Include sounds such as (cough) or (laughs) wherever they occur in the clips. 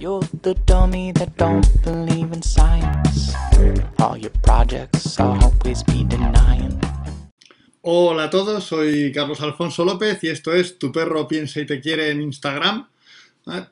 You're the dummy that don't believe in science. All your projects always be denying. Hola a todos, soy Carlos Alfonso López y esto es Tu perro piensa y te quiere en Instagram. ¿eh?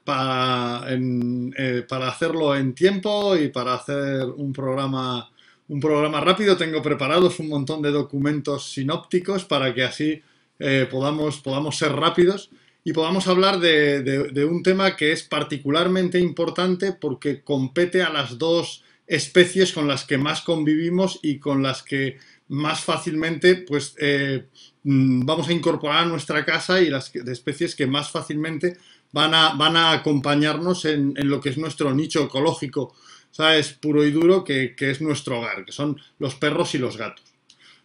Eh, para hacerlo en tiempo y para hacer un programa, un programa rápido, tengo preparados un montón de documentos sinópticos para que así eh, podamos, podamos ser rápidos y podamos hablar de, de- un tema que es particularmente importante porque compete a las dos especies con las que más convivimos y con las que más fácilmente pues, eh, mm, vamos a incorporar a nuestra casa y las especies que más fácilmente van a, van a acompañarnos en, en lo que es nuestro nicho ecológico, ¿sabes? Puro y duro, que, que es nuestro hogar, que son los perros y los gatos.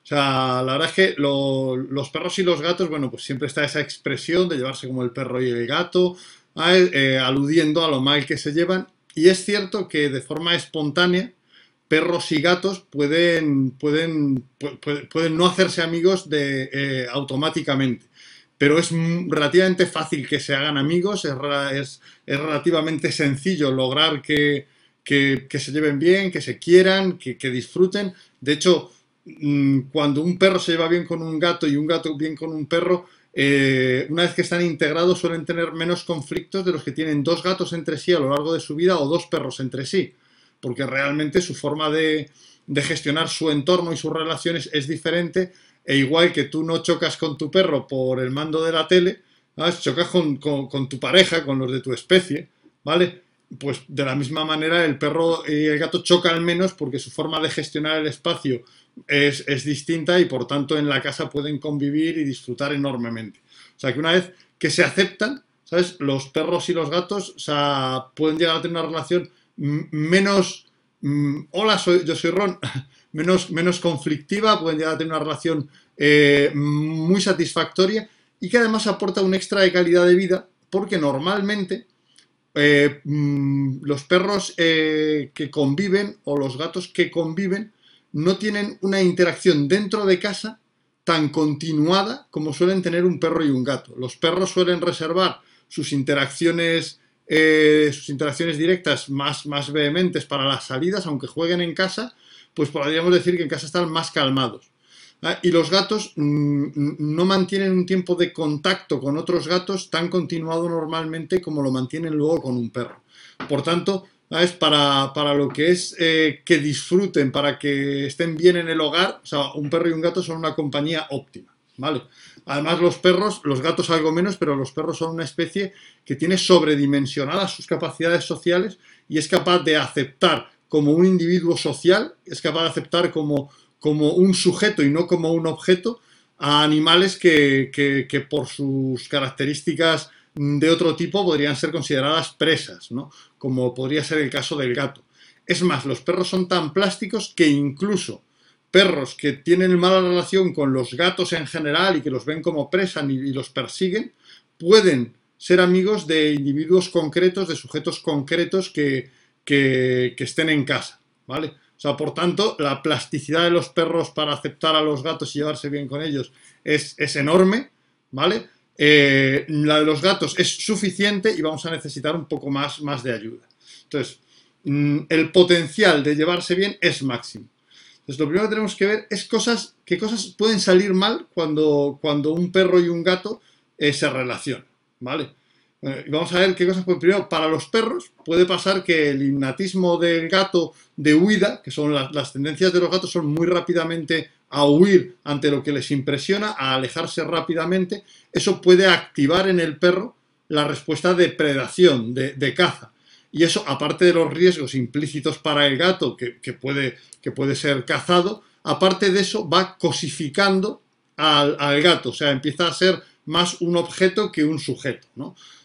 O sea, la verdad es que lo- los perros y los gatos, bueno, pues siempre está esa expresión de llevarse como el perro y el gato. Eh, aludiendo a lo mal que se llevan. Y es cierto que de forma espontánea, perros y gatos pueden, pueden, pu- pu- pueden no hacerse amigos de, eh, automáticamente. Pero es relativamente fácil que se hagan amigos, es, es- es relativamente sencillo lograr que, que- se lleven bien, que se quieran, que, disfruten. De hecho, cuando un perro se lleva bien con un gato y un gato bien con un perro, eh, una vez que están integrados suelen tener menos conflictos de los que tienen dos gatos entre sí a lo largo de su vida o dos perros entre sí, porque realmente su forma de, gestionar su entorno y sus relaciones es diferente e igual que tú no chocas con tu perro por el mando de la tele, chocas con, con- con tu pareja, con los de tu especie, ¿vale? Pues de la misma manera el perro y el gato chocan menos porque su forma de gestionar el espacio es, es distinta y por tanto en la casa pueden convivir y disfrutar enormemente. O sea que una vez que se aceptan, ¿sabes? Los perros y los gatos o sea, pueden llegar a tener una relación menos... hola, soy, yo soy Ron. (laughs) Menos, menos conflictiva, pueden llegar a tener una relación eh, muy satisfactoria y que además aporta un extra de calidad de vida porque normalmente eh, los perros eh, que conviven o los gatos que conviven no tienen una interacción dentro de casa tan continuada como suelen tener un perro y un gato. Los perros suelen reservar sus interacciones, eh, sus interacciones directas más, más vehementes para las salidas, aunque jueguen en casa, pues podríamos decir que en casa están más calmados. ¿ah? Y los gatos mm, no mantienen un tiempo de contacto con otros gatos tan continuado normalmente como lo mantienen luego con un perro. Por tanto, ¿sabes? Para, para lo que es eh, que disfruten, para que estén bien en el hogar, o sea, un perro y un gato son una compañía óptima, ¿vale? Además, los perros, los gatos algo menos, pero los perros son una especie que tiene sobredimensionadas sus capacidades sociales y es capaz de aceptar como un individuo social, es capaz de aceptar como, como un sujeto y no como un objeto a animales que, que- que por sus características de otro tipo podrían ser consideradas presas, ¿no? Como podría ser el caso del gato. Es más, los perros son tan plásticos que incluso perros que tienen mala relación con los gatos en general y que los ven como presa y, los persiguen, pueden ser amigos de individuos concretos, de sujetos concretos que, que- que estén en casa, ¿vale? O sea, por tanto, la plasticidad de los perros para aceptar a los gatos y llevarse bien con ellos es, es enorme, ¿vale? Eh, la de los gatos es suficiente y vamos a necesitar un poco más, más de ayuda. Entonces, mm, el potencial de llevarse bien es máximo. Entonces, lo primero que tenemos que ver es cosas, qué cosas pueden salir mal cuando, cuando un perro y un gato eh, se relacionan, ¿vale? Eh, vamos a ver qué cosas, pues primero, para los perros puede pasar que el innatismo del gato de huida, que son las, las tendencias de los gatos, son muy rápidamente a huir ante lo que les impresiona, a alejarse rápidamente, eso puede activar en el perro la respuesta de predación, de, caza. Y eso, aparte de los riesgos implícitos para el gato, que, puede, que puede ser cazado, aparte de eso va cosificando al, gato, o sea, empieza a ser más un objeto que un sujeto.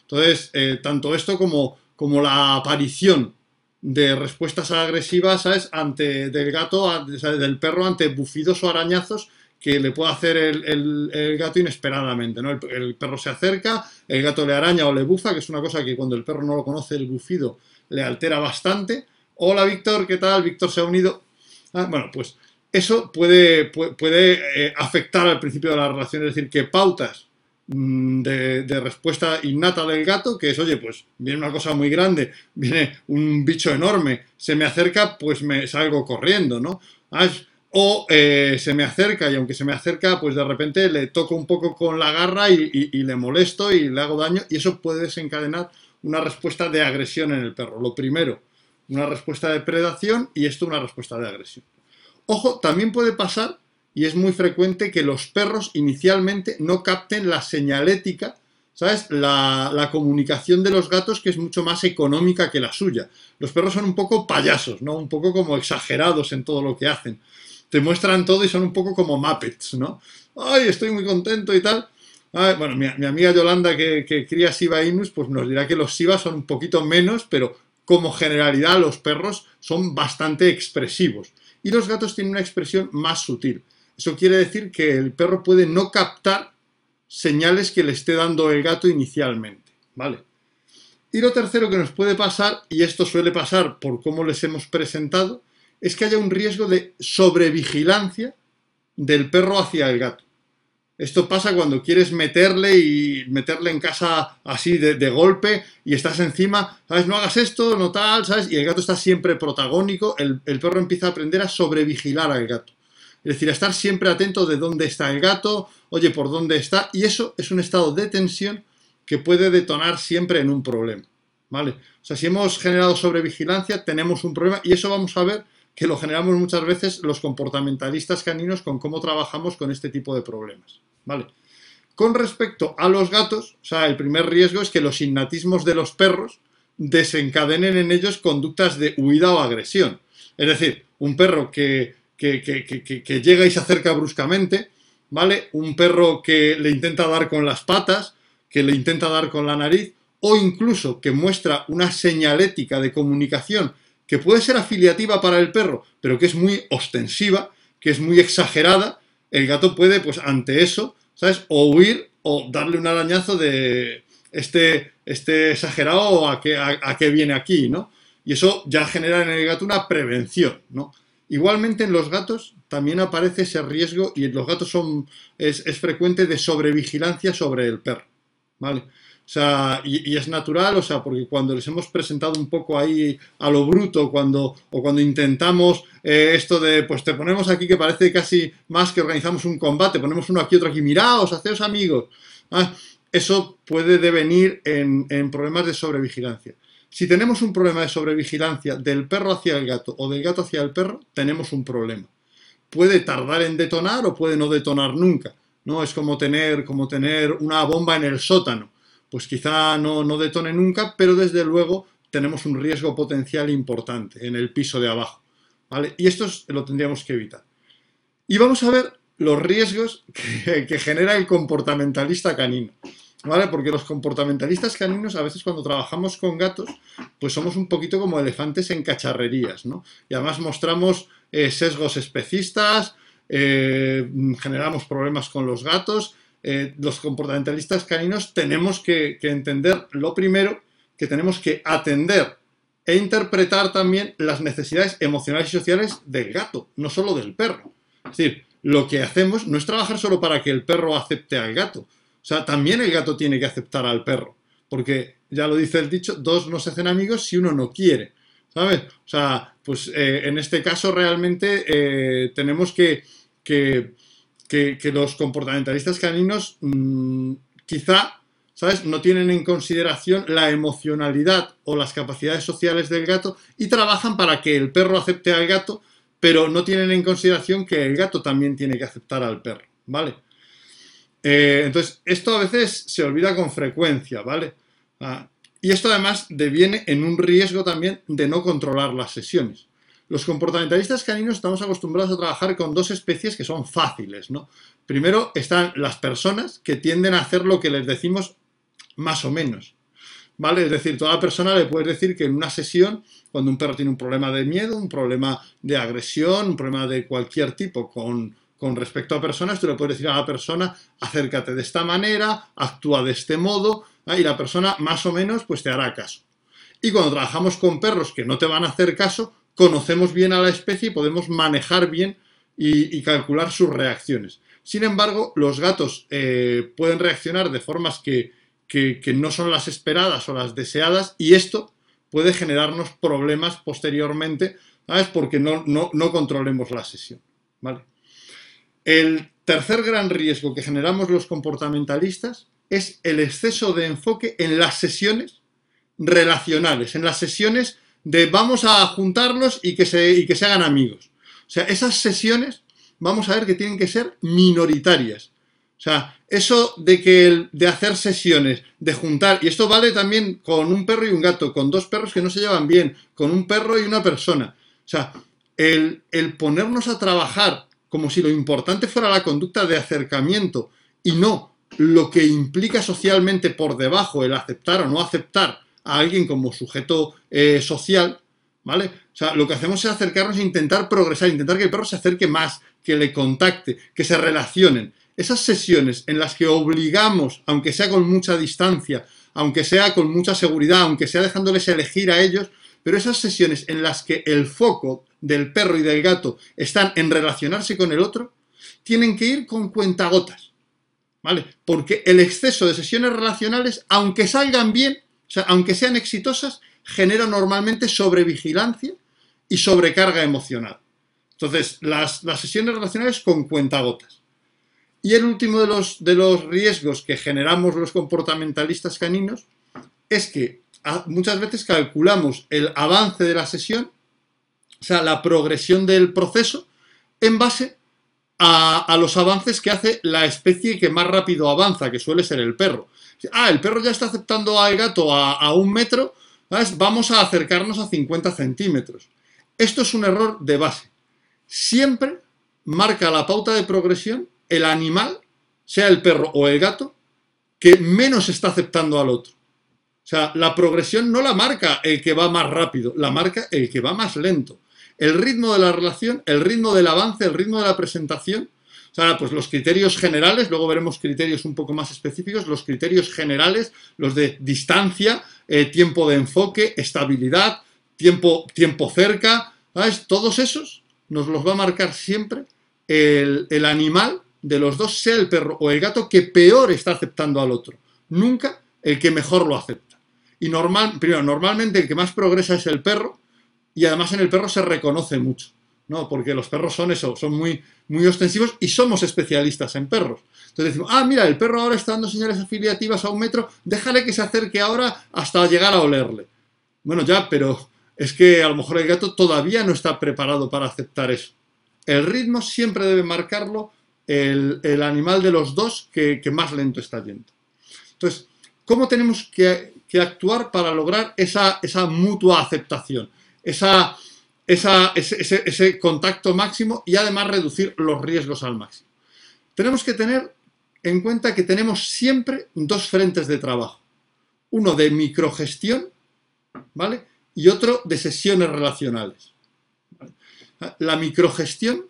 Entonces, eh, tanto esto como, como la aparición de respuestas agresivas, ¿sabes? Ante, del gato, del perro ante bufidos o arañazos que le puede hacer el, el- gato inesperadamente, ¿no? El, perro se acerca, el gato le araña o le bufa, que es una cosa que cuando el perro no lo conoce, el bufido le altera bastante. Hola, Víctor, ¿qué tal? Víctor se ha unido. Ah, bueno, pues eso puede, puede, puede, eh, afectar al principio de la relación, es decir, que pautas mm, de, respuesta innata del gato, que es, oye, pues viene una cosa muy grande, viene un bicho enorme, se me acerca, pues me salgo corriendo, ¿no? O eh, se me acerca y aunque se me acerca, pues de repente le toco un poco con la garra y, le molesto y le hago daño y eso puede desencadenar una respuesta de agresión en el perro. Lo primero, una respuesta de predación y esto una respuesta de agresión. Ojo, también puede pasar, y es muy frecuente, que los perros inicialmente no capten la señalética, ¿sabes? La, comunicación de los gatos que es mucho más económica que la suya. Los perros son un poco payasos, ¿no? Un poco como exagerados en todo lo que hacen te muestran todo y son un poco como Muppets, ¿no? Ay, estoy muy contento y tal. bueno, mi, amiga Yolanda que, cría Shiba Inus, pues nos dirá que los Shiba son un poquito menos, pero como generalidad los perros son bastante expresivos. Y los gatos tienen una expresión más sutil. Eso quiere decir que el perro puede no captar señales que le esté dando el gato inicialmente, ¿vale? Y lo tercero que nos puede pasar, y esto suele pasar por cómo les hemos presentado, es que haya un riesgo de sobrevigilancia del perro hacia el gato. Esto pasa cuando quieres meterle y meterle en casa así de, golpe y estás encima, ¿sabes? No hagas esto, no tal, ¿sabes? Y el gato está siempre protagónico, el, el perro empieza a aprender a sobrevigilar al gato. Es decir, estar siempre atento de dónde está el gato, oye, por dónde está, y eso es un estado de tensión que puede detonar siempre en un problema, ¿vale? O sea, si hemos generado sobrevigilancia, tenemos un problema, y eso vamos a ver que lo generamos muchas veces los comportamentalistas caninos con cómo trabajamos con este tipo de problemas. ¿vale? Con respecto a los gatos, o sea, el primer riesgo es que los innatismos de los perros desencadenen en ellos conductas de huida o agresión. Es decir, un perro que, que, que llega y se acerca bruscamente, ¿vale? Un perro que le intenta dar con las patas, que le intenta dar con la nariz, o incluso que muestra una señalética de comunicación que puede ser afiliativa para el perro, pero que es muy ostensiva, que es muy exagerada, el gato puede, pues ante eso, ¿sabes? O huir o darle un arañazo de este, este exagerado a qué, a, qué viene aquí, ¿no? Y eso ya genera en el gato una prevención, ¿no? Igualmente en los gatos también aparece ese riesgo y los gatos son, es, frecuente de sobrevigilancia sobre el perro, ¿vale? O sea, y, es natural, o sea, porque cuando les hemos presentado un poco ahí a lo bruto, cuando, o cuando intentamos eh, esto de, pues te ponemos aquí que parece casi más que organizamos un combate, ponemos uno aquí, otro aquí, miraos, haceos amigos. Eso puede devenir en, en problemas de sobrevigilancia. Si tenemos un problema de sobrevigilancia del perro hacia el gato o del gato hacia el perro, tenemos un problema. Puede tardar en detonar o puede no detonar nunca. ¿no? Es como tener, como tener una bomba en el sótano pues quizá no, no detone nunca, pero desde luego tenemos un riesgo potencial importante en el piso de abajo. ¿vale? Y esto lo tendríamos que evitar. Y vamos a ver los riesgos que, genera el comportamentalista canino. ¿Vale? Porque los comportamentalistas caninos, a veces cuando trabajamos con gatos, pues somos un poquito como elefantes en cacharrerías, ¿no? Y además mostramos eh, sesgos especistas, eh, generamos problemas con los gatos eh, los comportamentalistas caninos tenemos que, entender lo primero, que tenemos que atender e interpretar también las necesidades emocionales y sociales del gato, no solo del perro. Es decir, lo que hacemos no es trabajar solo para que el perro acepte al gato. O sea, también el gato tiene que aceptar al perro. Porque, ya lo dice el dicho, dos no se hacen amigos si uno no quiere. ¿Sabes? O sea, pues eh, en este caso realmente eh, tenemos que, que que, los comportamentalistas caninos mm, quizá, ¿sabes?, no tienen en consideración la emocionalidad o las capacidades sociales del gato y trabajan para que el perro acepte al gato, pero no tienen en consideración que el gato también tiene que aceptar al perro, ¿vale? Eh, entonces, esto a veces se olvida con frecuencia, ¿vale? Ah, y esto además deviene en un riesgo también de no controlar las sesiones. Los comportamentalistas caninos estamos acostumbrados a trabajar con dos especies que son fáciles, ¿no? Primero están las personas que tienden a hacer lo que les decimos más o menos, ¿vale? Es decir, toda persona le puedes decir que en una sesión, cuando un perro tiene un problema de miedo, un problema de agresión, un problema de cualquier tipo con, con respecto a personas, tú le puedes decir a la persona, acércate de esta manera, actúa de este modo, y la persona más o menos pues te hará caso. Y cuando trabajamos con perros que no te van a hacer caso, conocemos bien a la especie y podemos manejar bien y, calcular sus reacciones. Sin embargo, los gatos eh, pueden reaccionar de formas que, no son las esperadas o las deseadas y esto puede generarnos problemas posteriormente, ¿sabes? Porque no, no, controlemos la sesión, ¿vale? El tercer gran riesgo que generamos los comportamentalistas es el exceso de enfoque en las sesiones relacionales, en las sesiones de vamos a juntarlos y que se, y que se hagan amigos. O sea, esas sesiones vamos a ver que tienen que ser minoritarias. O sea, eso de que de hacer sesiones, de juntar, y esto vale también con un perro y un gato, con dos perros que no se llevan bien, con un perro y una persona. O sea, el, el ponernos a trabajar como si lo importante fuera la conducta de acercamiento y no lo que implica socialmente por debajo el aceptar o no aceptar a alguien como sujeto eh, social, ¿vale? O sea, lo que hacemos es acercarnos e intentar progresar, intentar que el perro se acerque más, que le contacte, que se relacionen. Esas sesiones en las que obligamos, aunque sea con mucha distancia, aunque sea con mucha seguridad, aunque sea dejándoles elegir a ellos, pero esas sesiones en las que el foco del perro y del gato están en relacionarse con el otro, tienen que ir con cuentagotas, ¿vale? Porque el exceso de sesiones relacionales, aunque salgan bien, o sea, aunque sean exitosas, genera normalmente sobrevigilancia y sobrecarga emocional. Entonces, las, sesiones relacionales con cuentagotas. Y el último de los, de los riesgos que generamos los comportamentalistas caninos es que muchas veces calculamos el avance de la sesión, o sea, la progresión del proceso, en base a, los avances que hace la especie que más rápido avanza, que suele ser el perro. Ah, el perro ya está aceptando al gato a, un metro, vamos a acercarnos a 50 centímetros. Esto es un error de base siempre marca la pauta de progresión el animal, sea el perro o el gato, que menos está aceptando al otro. Sea, la progresión no la marca el que va más rápido, la marca el que va más lento. El ritmo de la relación, el ritmo del avance, el ritmo de la presentación. O sea, pues los criterios generales, luego veremos criterios un poco más específicos, los criterios generales, los de distancia, eh, tiempo de enfoque, estabilidad, tiempo, tiempo cerca, ¿sabes? Todos esos nos los va a marcar siempre el, animal de los dos, sea el perro o el gato, que peor está aceptando al otro. Nunca el que mejor lo acepta. Y normal, primero, normalmente el que más progresa es el perro, y además en el perro se reconoce mucho, ¿no? Porque los perros son eso, son muy, muy ostensivos y somos especialistas en perros. Entonces decimos, ah, mira, el perro ahora está dando señales afiliativas a un metro, déjale que se acerque ahora hasta llegar a olerle. Bueno, ya, pero es que a lo mejor el gato todavía no está preparado para aceptar eso. El ritmo siempre debe marcarlo el, animal de los dos que, más lento está yendo. Entonces, ¿cómo tenemos que, actuar para lograr esa, esa mutua aceptación? Esa, ese, ese contacto máximo y además reducir los riesgos al máximo. Tenemos que tener en cuenta que tenemos siempre dos frentes de trabajo. Uno de microgestión, ¿vale? y otro de sesiones relacionales. La microgestión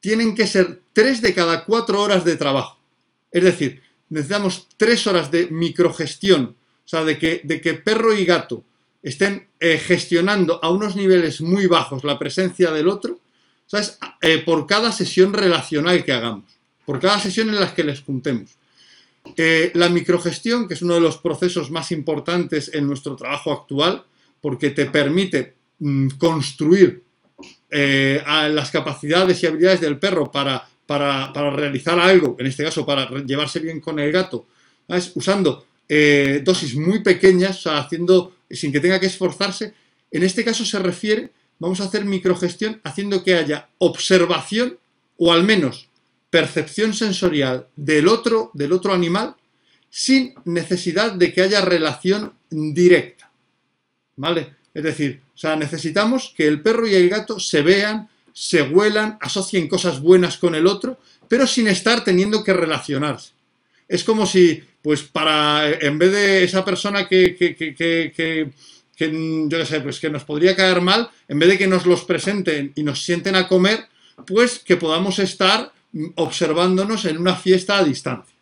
tienen que ser tres de cada cuatro horas de trabajo. Es decir, necesitamos tres horas de microgestión, o sea, de que, de que perro y gato estén eh, gestionando a unos niveles muy bajos la presencia del otro, ¿sabes? Eh, por cada sesión relacional que hagamos, por cada sesión en la que les juntemos. Eh, la microgestión, que es uno de los procesos más importantes en nuestro trabajo actual, porque te permite mm, construir eh, las capacidades y habilidades del perro para, para, realizar algo, en este caso para llevarse bien con el gato, usando eh, dosis muy pequeñas, haciendo sin que tenga que esforzarse. En este caso se refiere, vamos a hacer microgestión haciendo que haya observación o al menos percepción sensorial del otro, del otro animal sin necesidad de que haya relación directa. ¿vale? Es decir, o sea, necesitamos que el perro y el gato se vean, se huelan, asocien cosas buenas con el otro, pero sin estar teniendo que relacionarse. Es como si, pues, para, en vez de esa persona que, que, que, que yo qué sé, pues que nos podría caer mal, en vez de que nos los presenten y nos sienten a comer, pues que podamos estar observándonos en una fiesta a distancia.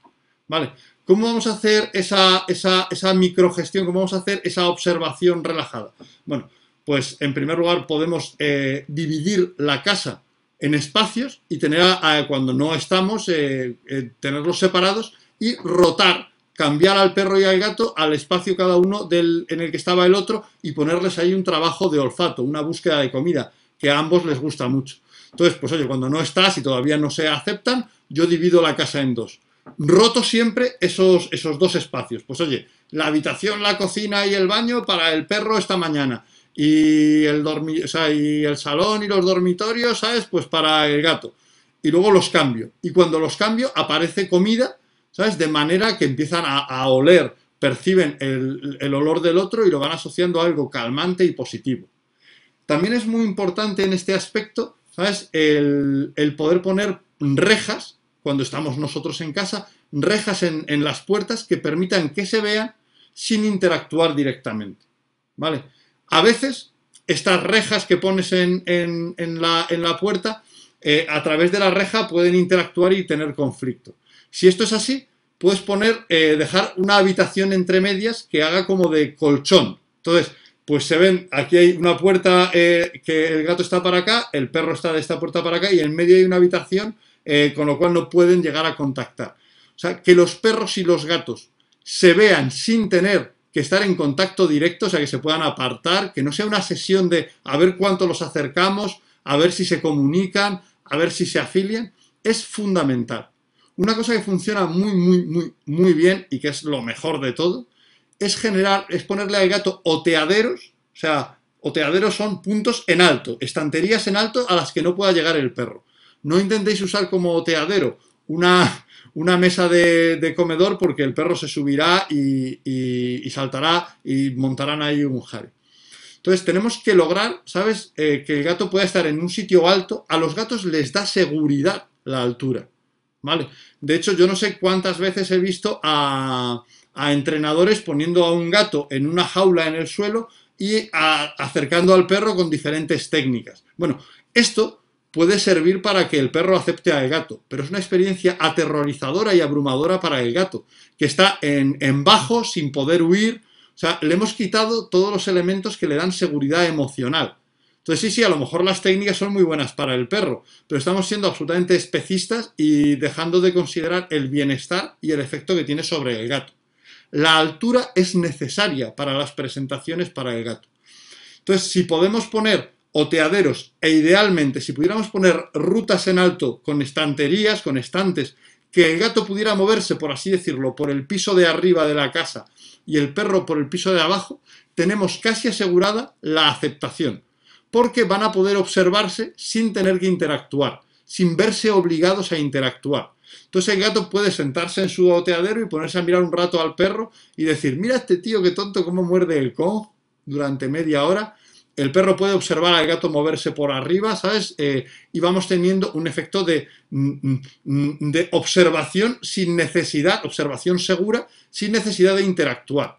¿Vale? ¿Cómo vamos a hacer esa, esa, microgestión? ¿Cómo vamos a hacer esa observación relajada? Bueno, pues en primer lugar podemos eh, dividir la casa en espacios y tener, a, cuando no estamos, eh, eh, tenerlos separados y rotar, cambiar al perro y al gato al espacio cada uno del, en el que estaba el otro y ponerles ahí un trabajo de olfato, una búsqueda de comida, que a ambos les gusta mucho. Entonces, pues oye, cuando no estás y todavía no se aceptan, yo divido la casa en dos. Roto siempre esos, esos dos espacios. Pues oye, la habitación, la cocina y el baño para el perro esta mañana. Y el, y el salón y los dormitorios, ¿sabes? Pues para el gato. Y luego los cambio. Y cuando los cambio, aparece comida, ¿sabes? De manera que empiezan a, oler, perciben el, olor del otro y lo van asociando a algo calmante y positivo. También es muy importante en este aspecto, ¿sabes? El, poder poner rejas, cuando estamos nosotros en casa, rejas en, las puertas que permitan que se vean sin interactuar directamente, ¿vale? A veces, estas rejas que pones en, la, puerta, eh, a través de la reja pueden interactuar y tener conflicto. Si esto es así, puedes poner, eh, dejar una habitación entre medias que haga como de colchón. Entonces, pues se ven, aquí hay una puerta eh, que el gato está para acá, el perro está de esta puerta para acá y en medio hay una habitación eh, con lo cual no pueden llegar a contactar. O sea, que los perros y los gatos se vean sin tener que estar en contacto directo, o sea, que se puedan apartar, que no sea una sesión de a ver cuánto los acercamos, a ver si se comunican, a ver si se afilian, es fundamental. Una cosa que funciona muy, muy, muy, muy bien y que es lo mejor de todo, es generar, es ponerle al gato oteaderos, o sea, oteaderos son puntos en alto, estanterías en alto a las que no pueda llegar el perro. No intentéis usar como oteadero una, una mesa de, comedor porque el perro se subirá y, saltará y montarán ahí un jare. Entonces tenemos que lograr, ¿sabes? Eh, que el gato pueda estar en un sitio alto. A los gatos les da seguridad la altura, ¿vale? De hecho, yo no sé cuántas veces he visto a, entrenadores poniendo a un gato en una jaula en el suelo y acercando al perro con diferentes técnicas. Bueno, esto puede servir para que el perro acepte al gato, pero es una experiencia aterrorizadora y abrumadora para el gato, que está en, en bajo, sin poder huir. O sea, le hemos quitado todos los elementos que le dan seguridad emocional. Entonces, sí, sí, a lo mejor las técnicas son muy buenas para el perro, pero estamos siendo absolutamente especistas y dejando de considerar el bienestar y el efecto que tiene sobre el gato la altura es necesaria para las presentaciones para el gato. Entonces, si podemos poner oteaderos e idealmente, si pudiéramos poner rutas en alto con estanterías, con estantes, que el gato pudiera moverse, por así decirlo, por el piso de arriba de la casa y el perro por el piso de abajo, tenemos casi asegurada la aceptación, porque van a poder observarse sin tener que interactuar, sin verse obligados a interactuar. Entonces el gato puede sentarse en su boteadero y ponerse a mirar un rato al perro y decir, mira este tío qué tonto cómo muerde el con durante media hora. El perro puede observar al gato moverse por arriba, ¿sabes? Eh, y vamos teniendo un efecto de, mm, mm, de observación sin necesidad, observación segura, sin necesidad de interactuar.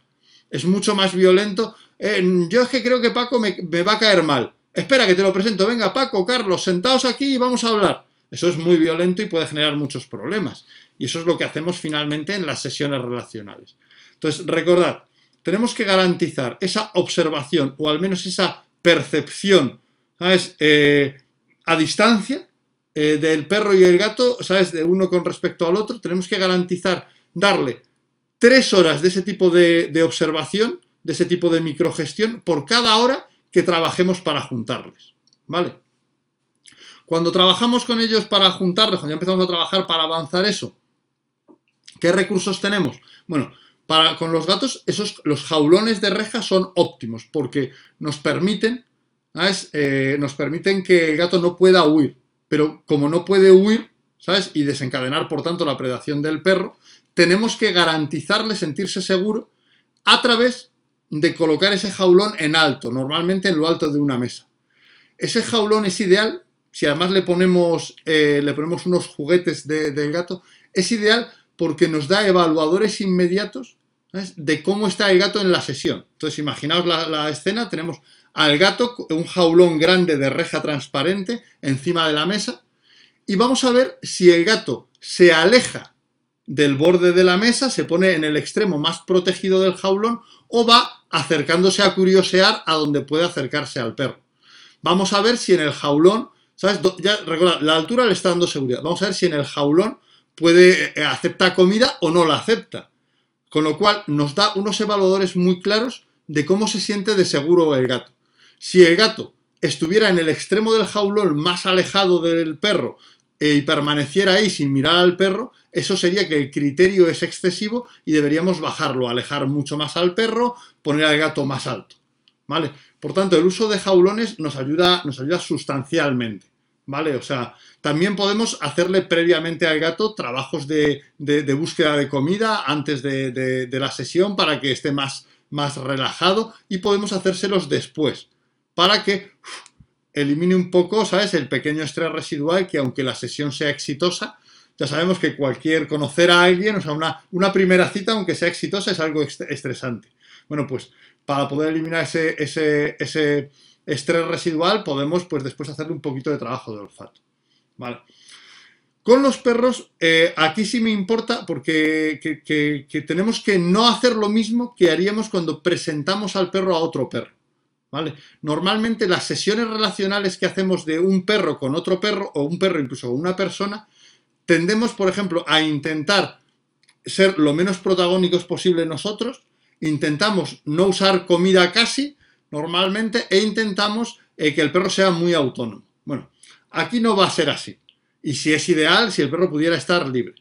Es mucho más violento. Eh, yo es que creo que Paco me, me va a caer mal. Espera que te lo presento. Venga, Paco, Carlos, sentaos aquí y vamos a hablar. Eso es muy violento y puede generar muchos problemas. Y eso es lo que hacemos finalmente en las sesiones relacionales. Entonces, recordad, tenemos que garantizar esa observación o al menos esa percepción, ¿sabes? Eh, a distancia eh, del perro y el gato, ¿sabes? De uno con respecto al otro. Tenemos que garantizar darle tres horas de ese tipo de, de observación, de ese tipo de microgestión por cada hora que trabajemos para juntarles. ¿Vale? Cuando trabajamos con ellos para juntarlos, cuando ya empezamos a trabajar para avanzar eso, ¿qué recursos tenemos? Bueno, para, con los gatos, esos, los jaulones de reja son óptimos porque nos permiten, eh, nos permiten que el gato no pueda huir. Pero como no puede huir, ¿sabes? Y desencadenar, por tanto, la predación del perro, tenemos que garantizarle sentirse seguro a través de colocar ese jaulón en alto, normalmente en lo alto de una mesa. Ese jaulón es ideal si además le ponemos, eh, le ponemos unos juguetes del gato, es ideal porque nos da evaluadores inmediatos de cómo está el gato en la sesión. Entonces, imaginaos la, escena, tenemos al gato, un jaulón grande de reja transparente encima de la mesa, y vamos a ver si el gato se aleja del borde de la mesa, se pone en el extremo más protegido del jaulón, o va acercándose a curiosear a donde puede acercarse al perro. Vamos a ver si en el jaulón ¿Sabes? Ya, recuerda, la altura le está dando seguridad. Vamos a ver si en el jaulón puede, eh, acepta comida o no la acepta. Con lo cual nos da unos evaluadores muy claros de cómo se siente de seguro el gato. Si el gato estuviera en el extremo del jaulón más alejado del perro eh, y permaneciera ahí sin mirar al perro, eso sería que el criterio es excesivo y deberíamos bajarlo, alejar mucho más al perro, poner al gato más alto. ¿Vale? Por tanto, el uso de jaulones nos ayuda, nos ayuda sustancialmente. ¿Vale? O sea, también podemos hacerle previamente al gato trabajos de, búsqueda de comida antes de, la sesión para que esté más, más relajado y podemos hacérselos después para que elimine un poco, ¿sabes? El pequeño estrés residual que aunque la sesión sea exitosa, ya sabemos que cualquier conocer a alguien, o sea, una, primera cita, aunque sea exitosa, es algo estresante. Bueno, pues para poder eliminar ese, ese, ese estrés residual, podemos pues después hacerle un poquito de trabajo de olfato. ¿Vale? Con los perros, eh, aquí sí me importa porque que tenemos que no hacer lo mismo que haríamos cuando presentamos al perro a otro perro. ¿Vale? Normalmente las sesiones relacionales que hacemos de un perro con otro perro o un perro incluso con una persona, tendemos, por ejemplo, a intentar ser lo menos protagónicos posible nosotros, intentamos no usar comida casi normalmente e intentamos eh, que el perro sea muy autónomo. Bueno, aquí no va a ser así. Y si es ideal, si el perro pudiera estar libre.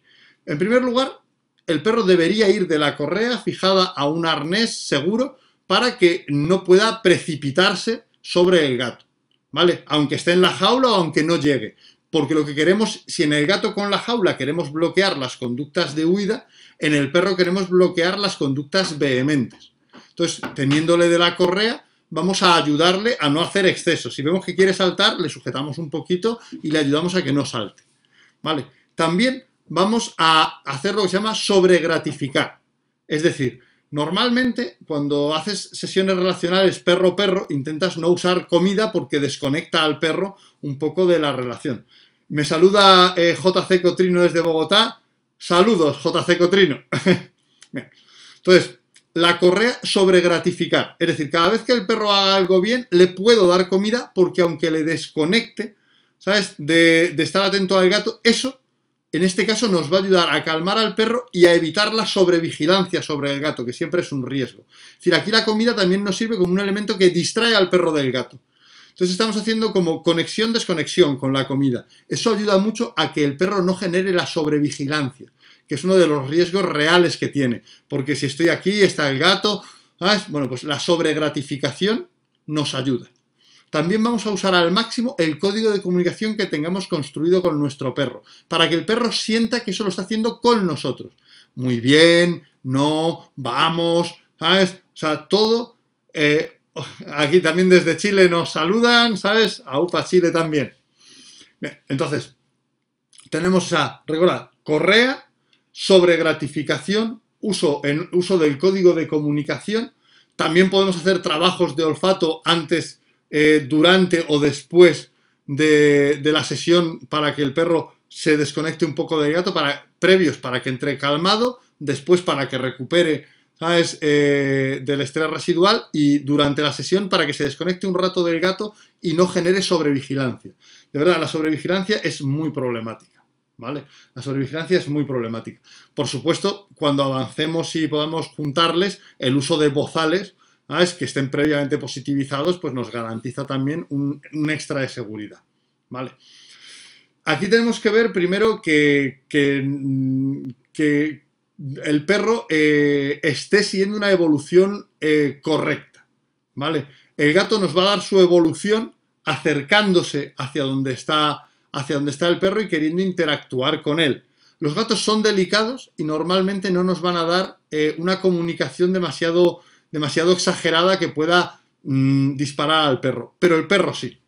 En primer lugar, el perro debería ir de la correa fijada a un arnés seguro para que no pueda precipitarse sobre el gato, ¿vale? Aunque esté en la jaula o aunque no llegue. Porque lo que queremos, si en el gato con la jaula queremos bloquear las conductas de huida, en el perro queremos bloquear las conductas vehementes. Entonces, teniéndole de la correa, vamos a ayudarle a no hacer exceso. Si vemos que quiere saltar, le sujetamos un poquito y le ayudamos a que no salte. ¿Vale? También vamos a hacer lo que se llama sobregratificar. Es decir, Normalmente, cuando haces sesiones relacionales perro-perro, intentas no usar comida porque desconecta al perro un poco de la relación. Me saluda eh, JC Cotrino desde Bogotá. Saludos, JC Cotrino. (laughs) Entonces, la correa sobre gratificar. Es decir, cada vez que el perro haga algo bien, le puedo dar comida porque aunque le desconecte, ¿sabes? De, de estar atento al gato, eso en este caso nos va a ayudar a calmar al perro y a evitar la sobrevigilancia sobre el gato, que siempre es un riesgo. Es decir, aquí la comida también nos sirve como un elemento que distrae al perro del gato. Entonces estamos haciendo como conexión-desconexión con la comida. Eso ayuda mucho a que el perro no genere la sobrevigilancia, que es uno de los riesgos reales que tiene. Porque si estoy aquí, está el gato, bueno, pues la sobregratificación nos ayuda. También vamos a usar al máximo el código de comunicación que tengamos construido con nuestro perro, para que el perro sienta que eso lo está haciendo con nosotros. Muy bien, no, vamos, ¿sabes? O sea, todo... Eh, (laughs) aquí también desde Chile nos saludan, ¿sabes? A UPA Chile también. entonces, tenemos a, recuerda, correa, sobre gratificación, uso, uso del código de comunicación. También podemos hacer trabajos de olfato antes eh, durante o después de, la sesión para que el perro se desconecte un poco del gato, para, previos para que entre calmado, después para que recupere ¿sabes? Eh, del estrés residual y durante la sesión para que se desconecte un rato del gato y no genere sobrevigilancia. De verdad, la sobrevigilancia es muy problemática. ¿Vale? La sobrevigilancia es muy problemática. Por supuesto, cuando avancemos y podamos juntarles, el uso de bozales es que estén previamente positivizados, pues nos garantiza también un, extra de seguridad. ¿vale? Aquí tenemos que ver primero que, que, el perro eh, esté siguiendo una evolución eh, correcta. ¿vale? El gato nos va a dar su evolución acercándose hacia donde está, hacia donde está el perro y queriendo interactuar con él. Los gatos son delicados y normalmente no nos van a dar eh, una comunicación demasiado demasiado exagerada que pueda mm, disparar al perro. Pero el perro sí.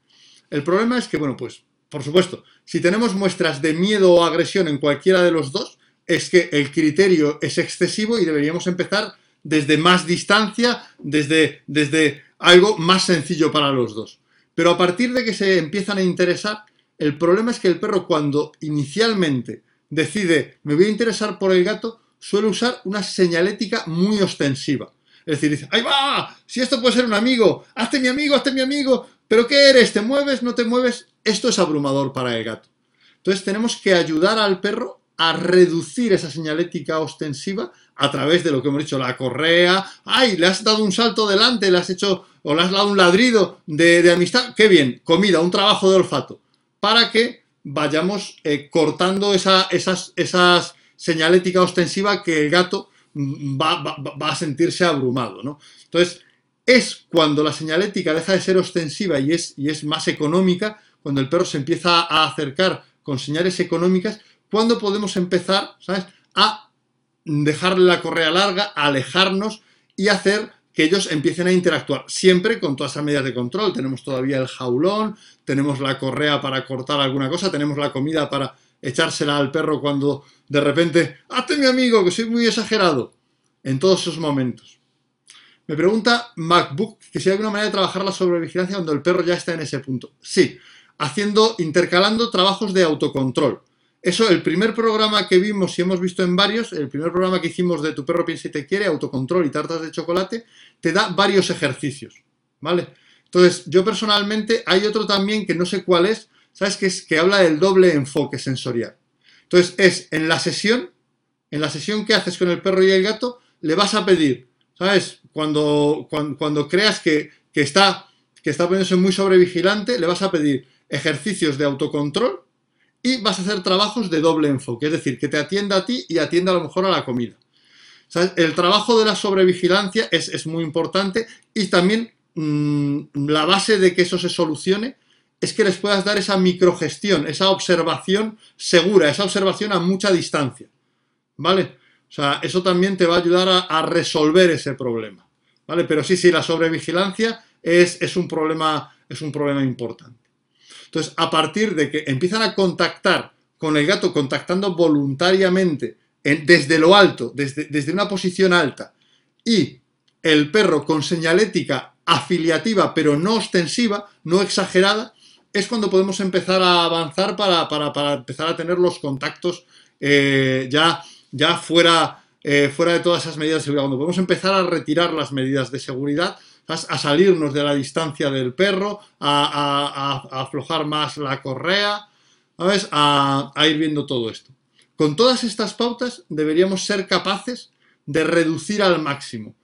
El problema es que, bueno, pues, por supuesto, si tenemos muestras de miedo o agresión en cualquiera de los dos, es que el criterio es excesivo y deberíamos empezar desde más distancia, desde, desde algo más sencillo para los dos. Pero a partir de que se empiezan a interesar, el problema es que el perro cuando inicialmente decide me voy a interesar por el gato, suele usar una señalética muy ostensiva. Es decir, dice, ¡ahí va! Si esto puede ser un amigo, hazte mi amigo, hazte mi amigo, pero ¿qué eres? ¿Te mueves? ¿No te mueves? esto es abrumador para el gato. Entonces tenemos que ayudar al perro a reducir esa señalética ostensiva a través de lo que hemos dicho, la correa, ay, le has dado un salto delante, le has hecho, o le has dado un ladrido de, amistad, qué bien, comida, un trabajo de olfato, para que vayamos eh, cortando esa, esas, esas señalética ostensiva que el gato va, a sentirse abrumado, ¿no? Entonces, es cuando la señalética deja de ser ostensiva y es, y es más económica, cuando el perro se empieza a acercar con señales económicas, cuando podemos empezar, ¿sabes?, a dejarle la correa larga, alejarnos y hacer que ellos empiecen a interactuar, siempre con todas esas medidas de control. Tenemos todavía el jaulón, tenemos la correa para cortar alguna cosa, tenemos la comida para echársela al perro cuando de repente, ¡hazte mi amigo, que soy muy exagerado! En todos esos momentos. Me pregunta MacBook que si hay alguna manera de trabajar la sobrevigilancia cuando el perro ya está en ese punto. Sí, haciendo, intercalando trabajos de autocontrol. Eso, el primer programa que vimos y hemos visto en varios, el primer programa que hicimos de Tu perro piensa y te quiere, autocontrol y tartas de chocolate, te da varios ejercicios, ¿vale? Entonces, yo personalmente, hay otro también que no sé cuál es, ¿sabes? Que es que habla del doble enfoque sensorial. Entonces, es en la sesión, en la sesión que haces con el perro y el gato, le vas a pedir, ¿sabes? Cuando, cuando, creas que, que, está, que está poniéndose muy sobrevigilante, le vas a pedir ejercicios de autocontrol y vas a hacer trabajos de doble enfoque, es decir, que te atienda a ti y atienda a lo mejor a la comida. El trabajo de la sobrevigilancia es, muy importante y también mm, la base de que eso se solucione es que les puedas dar esa microgestión, esa observación segura, esa observación a mucha distancia. ¿Vale? O sea, eso también te va a ayudar a, resolver ese problema. ¿Vale? Pero sí, sí, la sobrevigilancia es, un, problema, es un problema importante. Entonces, a partir de que empiezan a contactar con el gato, contactando voluntariamente desde lo alto, desde, desde una posición alta, y el perro con señalética afiliativa, pero no ostensiva, no exagerada, es cuando podemos empezar a avanzar para, empezar a tener los contactos eh, ya, ya fuera, eh, fuera de todas esas medidas de seguridad, cuando podemos empezar a retirar las medidas de seguridad a salirnos de la distancia del perro, a, aflojar más la correa. A, ir viendo todo esto. Con todas estas pautas deberíamos ser capaces de reducir al máximo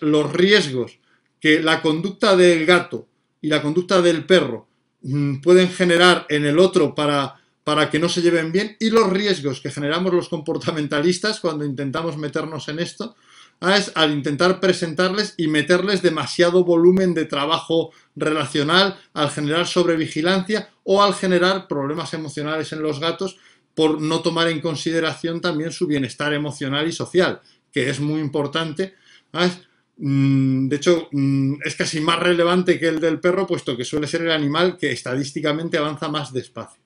los riesgos que la conducta del gato y la conducta del perro pueden generar en el otro para, para que no se lleven bien y los riesgos que generamos los comportamentalistas cuando intentamos meternos en esto es al intentar presentarles y meterles demasiado volumen de trabajo relacional, al generar sobrevigilancia o al generar problemas emocionales en los gatos por no tomar en consideración también su bienestar emocional y social, que es muy importante. Mm, de hecho, mm, es casi más relevante que el del perro, puesto que suele ser el animal que estadísticamente avanza más despacio.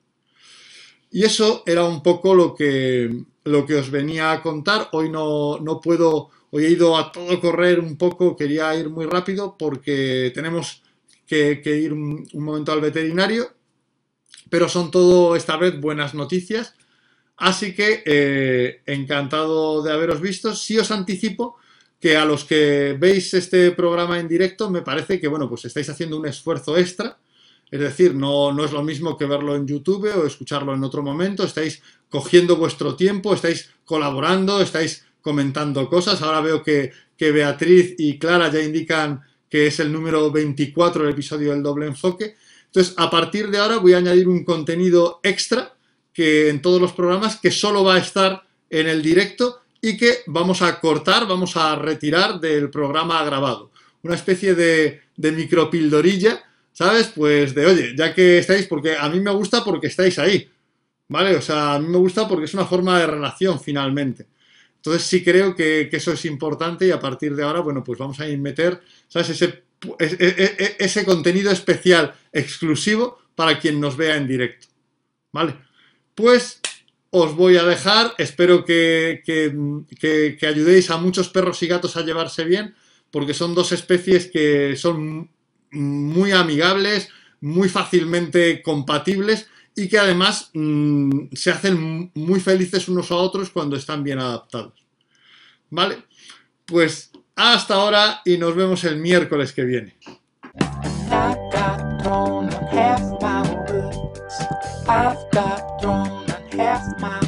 Y eso era un poco lo que, lo que os venía a contar. Hoy no, no puedo Hoy he ido a todo correr un poco, quería ir muy rápido porque tenemos que, ir un, momento al veterinario, pero son todo esta vez buenas noticias. Así que eh, encantado de haberos visto. Sí os anticipo que a los que veis este programa en directo me parece que bueno, pues estáis haciendo un esfuerzo extra. Es decir, no, no es lo mismo que verlo en YouTube o escucharlo en otro momento. Estáis cogiendo vuestro tiempo, estáis colaborando, estáis comentando cosas. Ahora veo que, Beatriz y Clara ya indican que es el número 24 el episodio del doble enfoque. Entonces, a partir de ahora voy a añadir un contenido extra que en todos los programas que solo va a estar en el directo y que vamos a cortar, vamos a retirar del programa grabado. Una especie de, de micropildorilla, ¿sabes? Pues de, oye, ya que estáis, porque a mí me gusta porque estáis ahí, ¿vale? O sea, a mí me gusta porque es una forma de relación finalmente. Entonces sí creo que, eso es importante y a partir de ahora, bueno, pues vamos a meter, ¿sabes? Ese, ese, contenido especial, exclusivo, para quien nos vea en directo. ¿Vale? Pues os voy a dejar, espero que, ayudéis a muchos perros y gatos a llevarse bien, porque son dos especies que son muy amigables, muy fácilmente compatibles y que además mm, se hacen muy felices unos a otros cuando están bien adaptados. ¿Vale? Pues hasta ahora y nos vemos el miércoles que viene. half mile